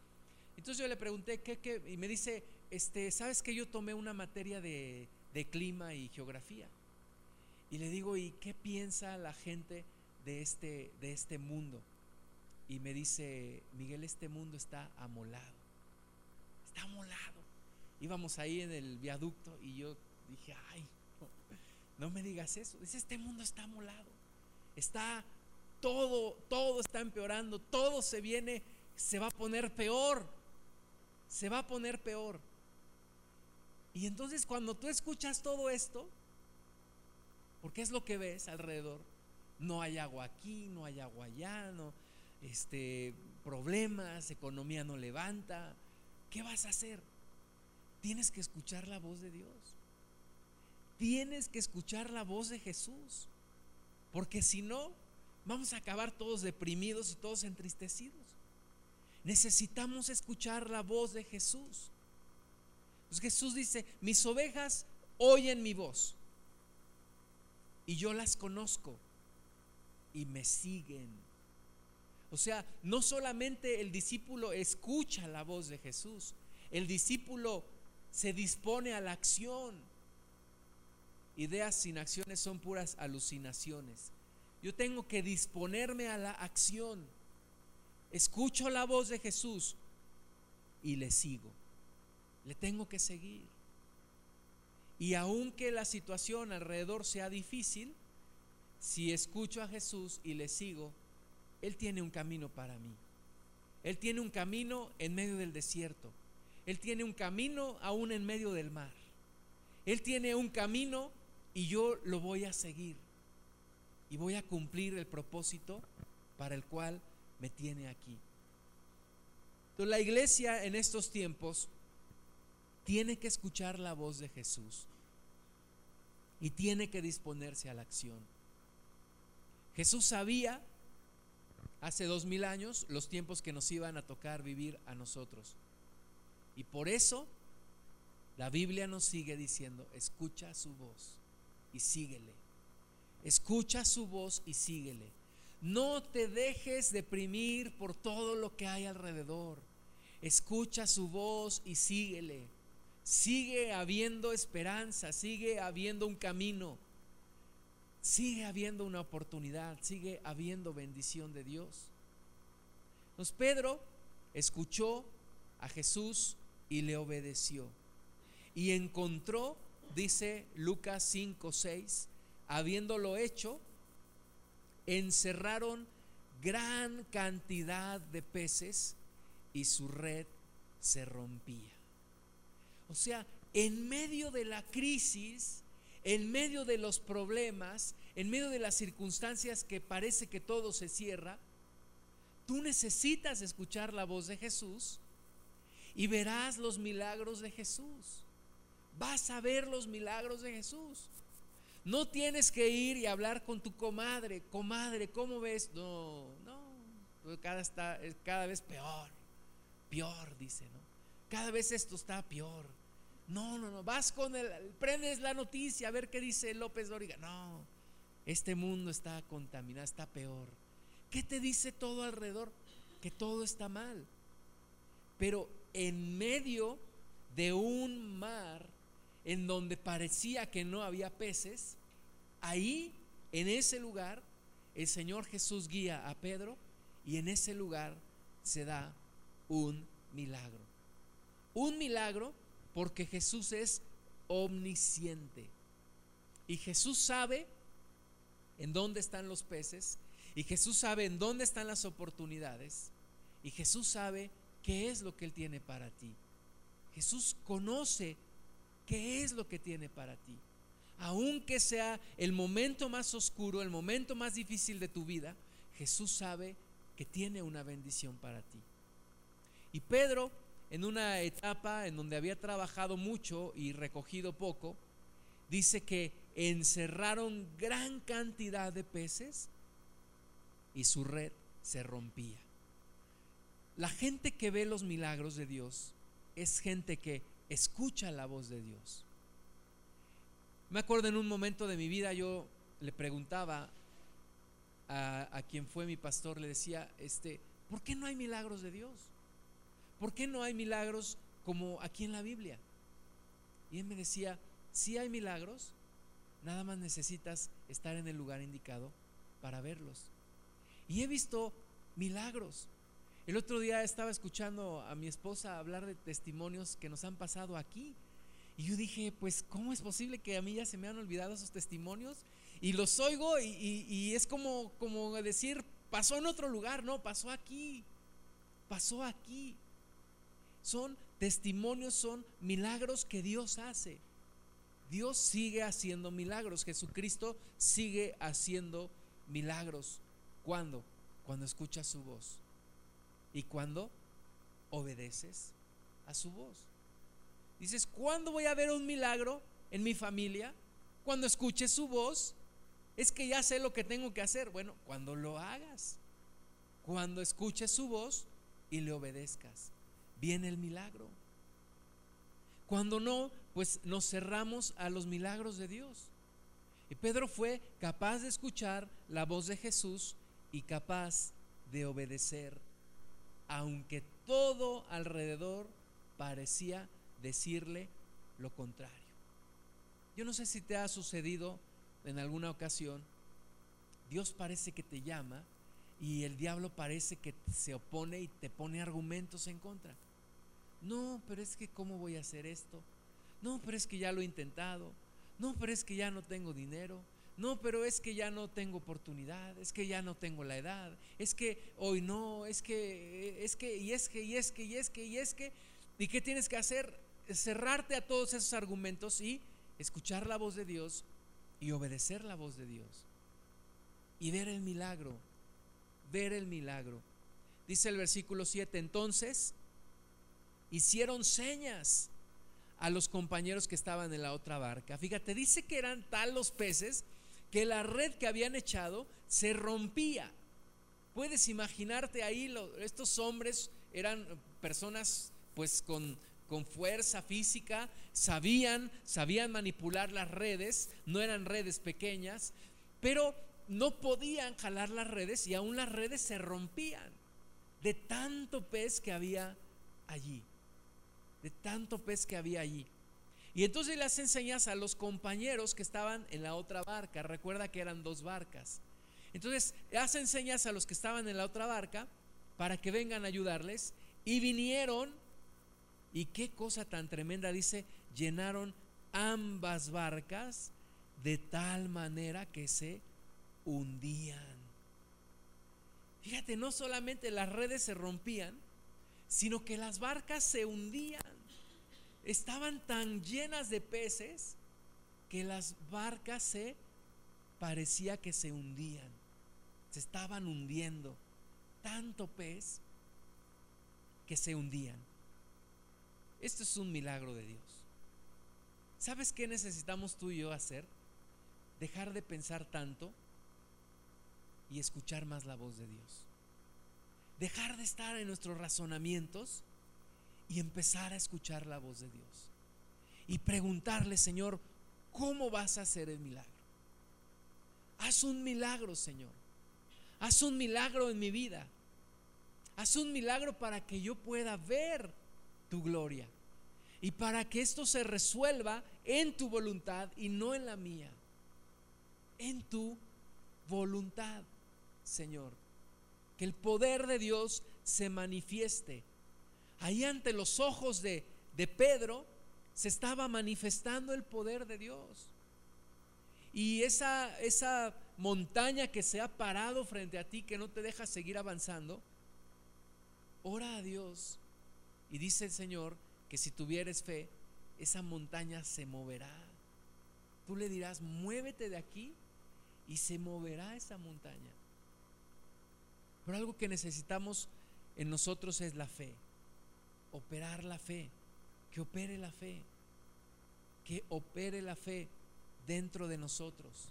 Entonces yo le pregunté, ¿qué? Y me dice, este, ¿sabes que yo tomé una materia de, de clima y geografía? Y le digo, ¿y qué piensa la gente de este, de este mundo? Y me dice, Miguel, este mundo está amolado. Está amolado. Íbamos ahí en el viaducto y yo dije, ay, no, no me digas eso. Dice, este mundo está amolado está todo, todo está empeorando, todo se viene, se va a poner peor, se va a poner peor. Y entonces cuando tú escuchas todo esto, porque es lo que ves alrededor, no hay agua aquí, no hay agua allá, no, este, problemas, economía no levanta, ¿qué vas a hacer? Tienes que escuchar la voz de Dios. Tienes que escuchar la voz de Jesús. Porque si no, vamos a acabar todos deprimidos y todos entristecidos. Necesitamos escuchar la voz de Jesús. Pues Jesús dice, mis ovejas oyen mi voz y yo las conozco y me siguen. O sea, no solamente el discípulo escucha la voz de Jesús, el discípulo se dispone a la acción. Ideas sin acciones son puras alucinaciones. Yo tengo que disponerme a la acción. Escucho la voz de Jesús y le sigo. Le tengo que seguir. Y aunque la situación alrededor sea difícil, si escucho a Jesús y le sigo, Él tiene un camino para mí. Él tiene un camino en medio del desierto. Él tiene un camino aún en medio del mar. Él tiene un camino y yo lo voy a seguir. Y voy a cumplir el propósito para el cual me tiene aquí. Entonces la iglesia en estos tiempos tiene que escuchar la voz de Jesús y tiene que disponerse a la acción. Jesús sabía hace dos mil años los tiempos que nos iban a tocar vivir a nosotros. Y por eso la Biblia nos sigue diciendo, escucha su voz y síguele. Escucha su voz y síguele. No te dejes deprimir por todo lo que hay alrededor. Escucha su voz y síguele. Sigue habiendo esperanza, sigue habiendo un camino, sigue habiendo una oportunidad, sigue habiendo bendición de Dios. Entonces Pedro escuchó a Jesús y le obedeció. Y encontró dice Lucas 5, 6, habiéndolo hecho, encerraron gran cantidad de peces y su red se rompía. O sea, en medio de la crisis, en medio de los problemas, en medio de las circunstancias que parece que todo se cierra, tú necesitas escuchar la voz de Jesús y verás los milagros de Jesús vas a ver los milagros de Jesús. No tienes que ir y hablar con tu comadre, comadre, ¿cómo ves? No, no, cada, está, cada vez peor. peor, dice, ¿no? Cada vez esto está peor. No, no, no, vas con el, prendes la noticia a ver qué dice López Dóriga. No, este mundo está contaminado, está peor. ¿Qué te dice todo alrededor? Que todo está mal. Pero en medio de un mar en donde parecía que no había peces, ahí, en ese lugar, el Señor Jesús guía a Pedro y en ese lugar se da un milagro. Un milagro porque Jesús es omnisciente. Y Jesús sabe en dónde están los peces. Y Jesús sabe en dónde están las oportunidades. Y Jesús sabe qué es lo que Él tiene para ti. Jesús conoce qué es lo que tiene para ti. Aunque sea el momento más oscuro, el momento más difícil de tu vida, Jesús sabe que tiene una bendición para ti. Y Pedro, en una etapa en donde había trabajado mucho y recogido poco, dice que encerraron gran cantidad de peces y su red se rompía. La gente que ve los milagros de Dios es gente que escucha la voz de Dios. Me acuerdo en un momento de mi vida yo le preguntaba a, quien fue mi pastor, le decía, este, ¿por qué no hay milagros de Dios? ¿Por qué no hay milagros como aquí en la Biblia? Y él me decía, si hay milagros, nada más necesitas estar en el lugar indicado para verlos. Y he visto milagros. El otro día estaba escuchando a mi esposa hablar de testimonios que nos han pasado aquí. Y yo dije, pues, ¿cómo es posible que a mí ya se me han olvidado esos testimonios? Y los oigo y, es como, como decir, pasó en otro lugar, no, pasó aquí, pasó aquí. Son testimonios, son milagros que Dios hace. Dios sigue haciendo milagros, Jesucristo sigue haciendo milagros. ¿Cuándo? Cuando escuchas su voz y cuando obedeces a su voz. Dices, ¿cuándo voy a ver un milagro en mi familia? Cuando escuches su voz, es que ya sé lo que tengo que hacer. Bueno, cuando lo hagas, cuando escuches su voz y le obedezcas, viene el milagro. Cuando no, pues nos cerramos a los milagros de Dios. Y Pedro fue capaz de escuchar la voz de Jesús y capaz de obedecer aunque todo alrededor parecía decirle lo contrario. Yo no sé si te ha sucedido en alguna ocasión, Dios parece que te llama y el diablo parece que se opone y te pone argumentos en contra. No, pero es que ¿cómo voy a hacer esto? No, pero es que ya lo he intentado. No, pero es que ya no tengo dinero. No, pero es que ya no tengo oportunidad, es que ya no tengo la edad, es que hoy no, es que, es que, y es que, y es que, y es que, y es que, ¿y qué tienes que hacer? Cerrarte a todos esos argumentos y escuchar la voz de Dios y obedecer la voz de Dios. Y ver el milagro, ver el milagro. Dice el versículo 7, entonces hicieron señas a los compañeros que estaban en la otra barca. Fíjate, dice que eran tal los peces que la red que habían echado se rompía. Puedes imaginarte ahí, estos hombres eran personas pues con, con fuerza física, sabían, sabían manipular las redes, no eran redes pequeñas, pero no podían jalar las redes y aún las redes se rompían de tanto pez que había allí, de tanto pez que había allí. Y entonces hace enseñas a los compañeros que estaban en la otra barca. Recuerda que eran dos barcas. Entonces hace enseñas a los que estaban en la otra barca para que vengan a ayudarles. Y vinieron, y qué cosa tan tremenda, dice, llenaron ambas barcas de tal manera que se hundían. Fíjate, no solamente las redes se rompían, sino que las barcas se hundían estaban tan llenas de peces que las barcas se parecía que se hundían, se estaban hundiendo, tanto pez que se hundían. Esto es un milagro de Dios. ¿Sabes qué necesitamos tú y yo hacer? Dejar de pensar tanto y escuchar más la voz de Dios. Dejar de estar en nuestros razonamientos y empezar a escuchar la voz de Dios. Y preguntarle, Señor, ¿cómo vas a hacer el milagro? Haz un milagro, Señor. Haz un milagro en mi vida. Haz un milagro para que yo pueda ver tu gloria. Y para que esto se resuelva en tu voluntad y no en la mía. En tu voluntad, Señor. Que el poder de Dios se manifieste. Ahí ante los ojos de, de Pedro se estaba manifestando el poder de Dios. Y esa, esa montaña que se ha parado frente a ti, que no te deja seguir avanzando, ora a Dios y dice el Señor que si tuvieres fe, esa montaña se moverá. Tú le dirás, muévete de aquí y se moverá esa montaña. Pero algo que necesitamos en nosotros es la fe, operar la fe, que opere la fe, que opere la fe dentro de nosotros.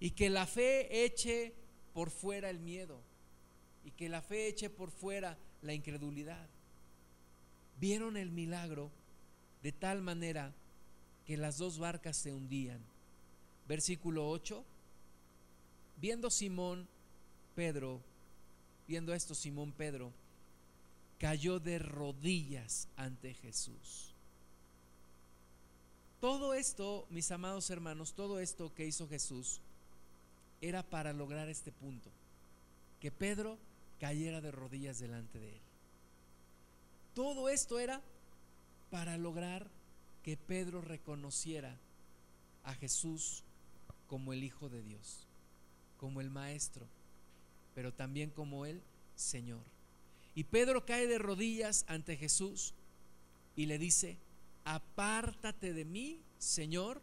Y que la fe eche por fuera el miedo. Y que la fe eche por fuera la incredulidad. Vieron el milagro de tal manera que las dos barcas se hundían. Versículo 8. Viendo Simón, Pedro, viendo esto Simón Pedro, cayó de rodillas ante Jesús. Todo esto, mis amados hermanos, todo esto que hizo Jesús era para lograr este punto, que Pedro cayera de rodillas delante de él. Todo esto era para lograr que Pedro reconociera a Jesús como el Hijo de Dios, como el Maestro, pero también como el Señor. Y Pedro cae de rodillas ante Jesús y le dice, apártate de mí, Señor,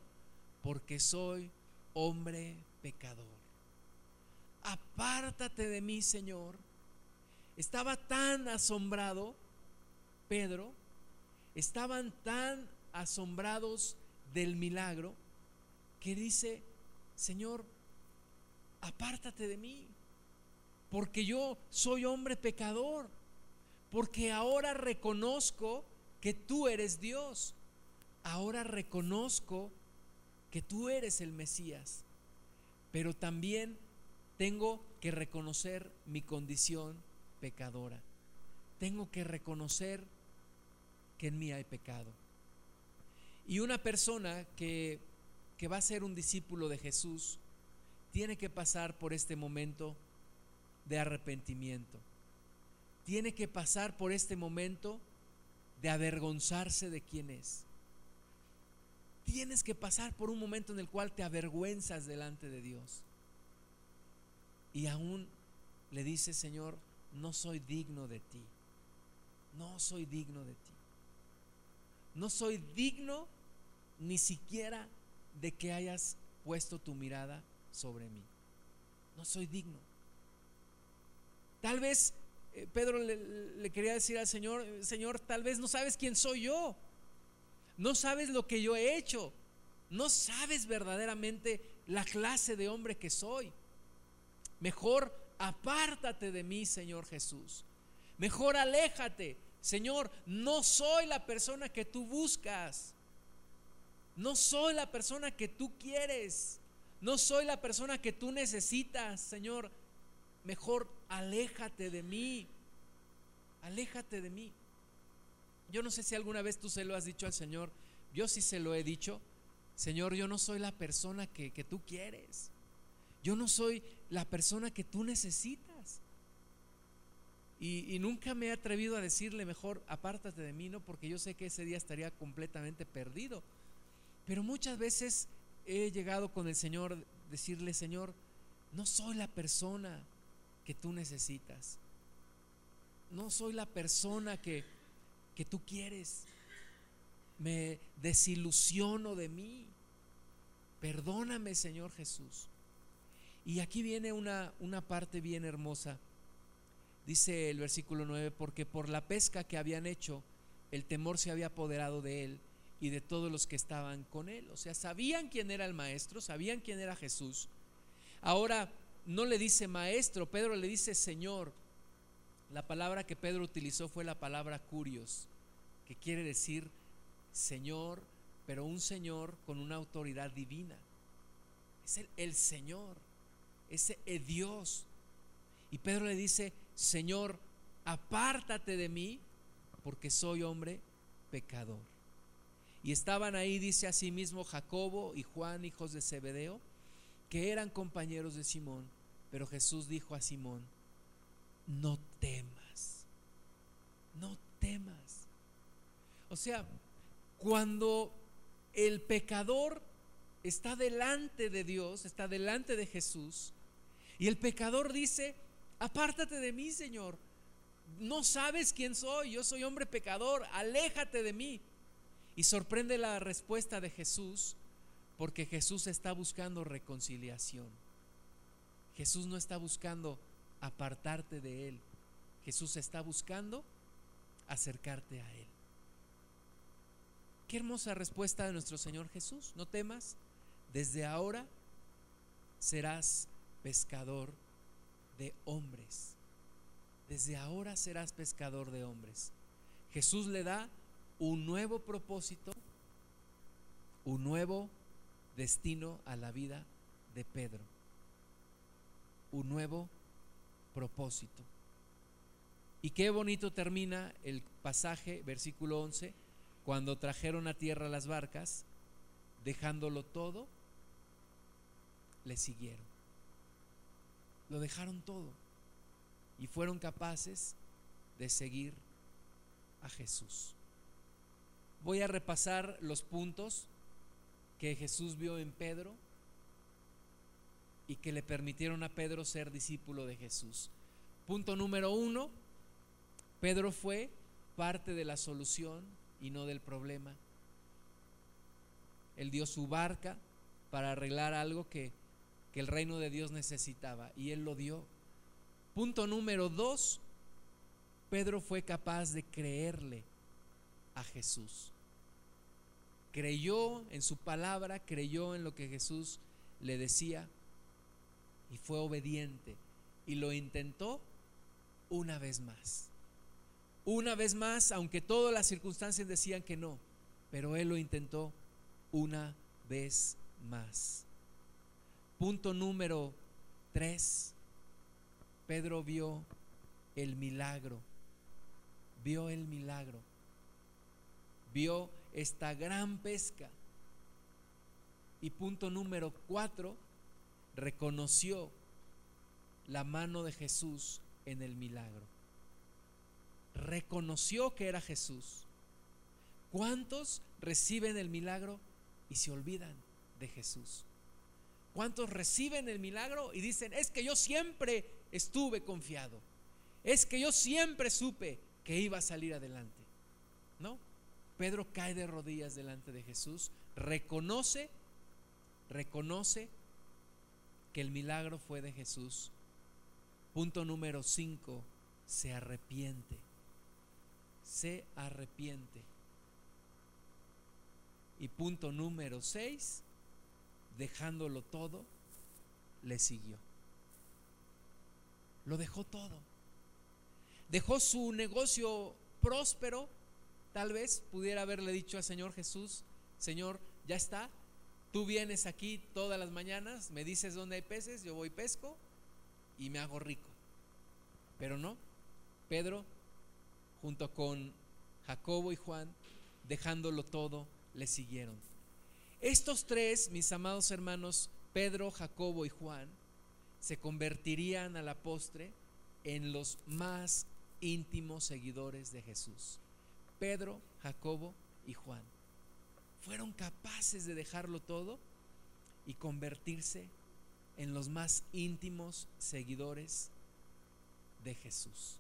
porque soy hombre pecador. Apártate de mí, Señor. Estaba tan asombrado, Pedro, estaban tan asombrados del milagro, que dice, Señor, apártate de mí, porque yo soy hombre pecador, porque ahora reconozco que tú eres Dios. Ahora reconozco que tú eres el Mesías, pero también tengo que reconocer mi condición pecadora. Tengo que reconocer que en mí hay pecado. Y una persona que, que va a ser un discípulo de Jesús tiene que pasar por este momento de arrepentimiento. Tiene que pasar por este momento de avergonzarse de quién es. Tienes que pasar por un momento en el cual te avergüenzas delante de Dios. Y aún le dice, Señor, no soy digno de ti. No soy digno de ti. No soy digno ni siquiera de que hayas puesto tu mirada sobre mí. No soy digno. Tal vez eh, Pedro le, quería decir al Señor, Señor, tal vez no sabes quién soy yo, no sabes lo que yo he hecho, no sabes verdaderamente la clase de hombre que soy. Mejor apártate de mí, Señor Jesús. Mejor aléjate. Señor, no soy la persona que tú buscas. No soy la persona que tú quieres. No soy la persona que tú necesitas, Señor mejor aléjate de mí, aléjate de mí. Yo no sé si alguna vez tú se lo has dicho al Señor, yo sí se lo he dicho, Señor, yo no soy la persona que, tú quieres, yo no soy la persona que tú necesitas. Y, nunca me he atrevido a decirle mejor, apártate de mí, ¿no? Porque yo sé que ese día estaría completamente perdido. Pero muchas veces he llegado con el Señor, decirle, Señor, no soy la persona que tú necesitas. No soy la persona que, que tú quieres. Me desilusiono de mí. Perdóname, Señor Jesús. Y aquí viene una, una parte bien hermosa. Dice el versículo 9, porque por la pesca que habían hecho, el temor se había apoderado de él y de todos los que estaban con él. O sea, sabían quién era el maestro, sabían quién era Jesús. Ahora no le dice maestro, Pedro le dice Señor. La palabra que Pedro utilizó fue la palabra curios, que quiere decir Señor, pero un Señor con una autoridad divina. Es el, el Señor, es el Dios. Y Pedro le dice, Señor, apártate de mí, porque soy hombre pecador. Y estaban ahí, dice asimismo, Jacobo y Juan, hijos de Zebedeo, que eran compañeros de Simón. Pero Jesús dijo a Simón, no temas, no temas. O sea, cuando el pecador está delante de Dios, está delante de Jesús, y el pecador dice, apártate de mí, Señor, no sabes quién soy, yo soy hombre pecador, aléjate de mí. Y sorprende la respuesta de Jesús porque Jesús está buscando reconciliación. Jesús no está buscando apartarte de Él. Jesús está buscando acercarte a Él. Qué hermosa respuesta de nuestro Señor Jesús. No temas, desde ahora serás pescador de hombres. Desde ahora serás pescador de hombres. Jesús le da un nuevo propósito, un nuevo destino a la vida de Pedro. Un nuevo propósito. Y qué bonito termina el pasaje, versículo 11, cuando trajeron a tierra las barcas, dejándolo todo, le siguieron. Lo dejaron todo y fueron capaces de seguir a Jesús. Voy a repasar los puntos que Jesús vio en Pedro y que le permitieron a Pedro ser discípulo de Jesús. Punto número uno, Pedro fue parte de la solución y no del problema. Él dio su barca para arreglar algo que, que el reino de Dios necesitaba y él lo dio. Punto número dos, Pedro fue capaz de creerle a Jesús. Creyó en su palabra, creyó en lo que Jesús le decía y fue obediente y lo intentó una vez más. Una vez más, aunque todas las circunstancias decían que no, pero él lo intentó una vez más. Punto número tres. Pedro vio el milagro, vio el milagro, vio esta gran pesca. Y punto número cuatro, reconoció la mano de Jesús en el milagro. Reconoció que era Jesús. ¿Cuántos reciben el milagro y se olvidan de Jesús? ¿Cuántos reciben el milagro y dicen, es que yo siempre estuve confiado. Es que yo siempre supe que iba a salir adelante. ¿No? Pedro cae de rodillas delante de Jesús, reconoce, reconoce que el milagro fue de Jesús. Punto número 5, se arrepiente. Se arrepiente. Y punto número 6, dejándolo todo, le siguió. Lo dejó todo. Dejó su negocio próspero. Tal vez pudiera haberle dicho al Señor Jesús, Señor, ya está. Tú vienes aquí todas las mañanas, me dices dónde hay peces, yo voy pesco y me hago rico. Pero no, Pedro, junto con Jacobo y Juan, dejándolo todo, le siguieron. Estos tres, mis amados hermanos, Pedro, Jacobo y Juan, se convertirían a la postre en los más íntimos seguidores de Jesús. Pedro, Jacobo y Juan fueron capaces de dejarlo todo y convertirse en los más íntimos seguidores de Jesús.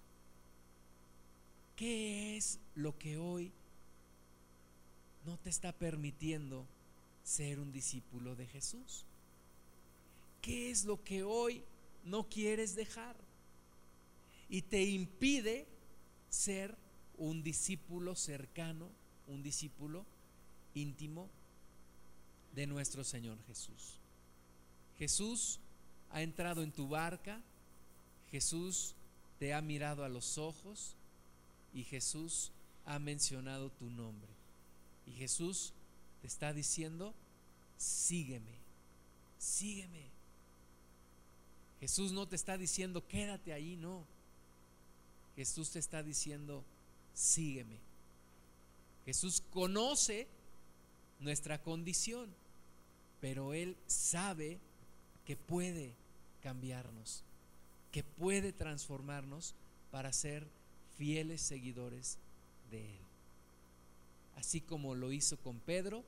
¿Qué es lo que hoy no te está permitiendo ser un discípulo de Jesús? ¿Qué es lo que hoy no quieres dejar? Y te impide ser un discípulo cercano, un discípulo íntimo de nuestro Señor Jesús. Jesús ha entrado en tu barca, Jesús te ha mirado a los ojos y Jesús ha mencionado tu nombre. Y Jesús te está diciendo, sígueme, sígueme. Jesús no te está diciendo, quédate ahí, no. Jesús te está diciendo, sígueme. Jesús conoce nuestra condición, pero Él sabe que puede cambiarnos, que puede transformarnos para ser fieles seguidores de Él. Así como lo hizo con Pedro,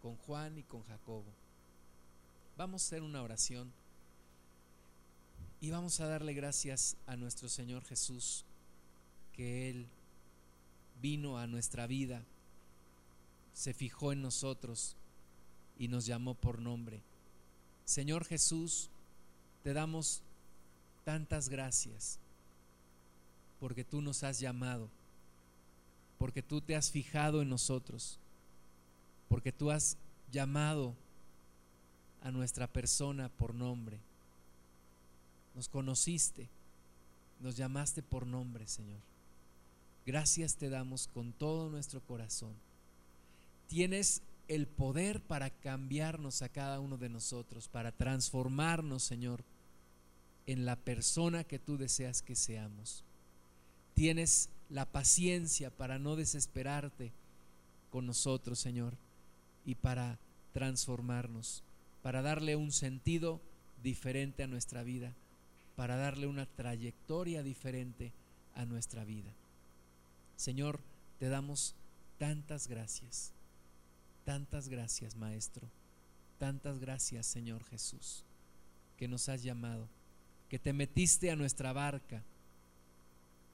con Juan y con Jacobo. Vamos a hacer una oración y vamos a darle gracias a nuestro Señor Jesús, que Él vino a nuestra vida, se fijó en nosotros y nos llamó por nombre. Señor Jesús, te damos tantas gracias porque tú nos has llamado, porque tú te has fijado en nosotros, porque tú has llamado a nuestra persona por nombre. Nos conociste, nos llamaste por nombre, Señor. Gracias te damos con todo nuestro corazón. Tienes el poder para cambiarnos a cada uno de nosotros, para transformarnos, Señor, en la persona que tú deseas que seamos. Tienes la paciencia para no desesperarte con nosotros, Señor, y para transformarnos, para darle un sentido diferente a nuestra vida, para darle una trayectoria diferente a nuestra vida. Señor, te damos tantas gracias, tantas gracias, Maestro, tantas gracias, Señor Jesús, que nos has llamado, que te metiste a nuestra barca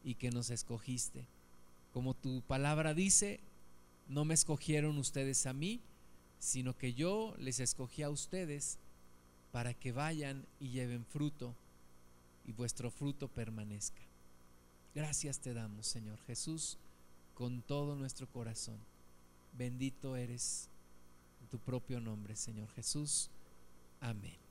y que nos escogiste. Como tu palabra dice, no me escogieron ustedes a mí, sino que yo les escogí a ustedes para que vayan y lleven fruto y vuestro fruto permanezca. Gracias te damos, Señor Jesús, con todo nuestro corazón. Bendito eres en tu propio nombre, Señor Jesús. Amén.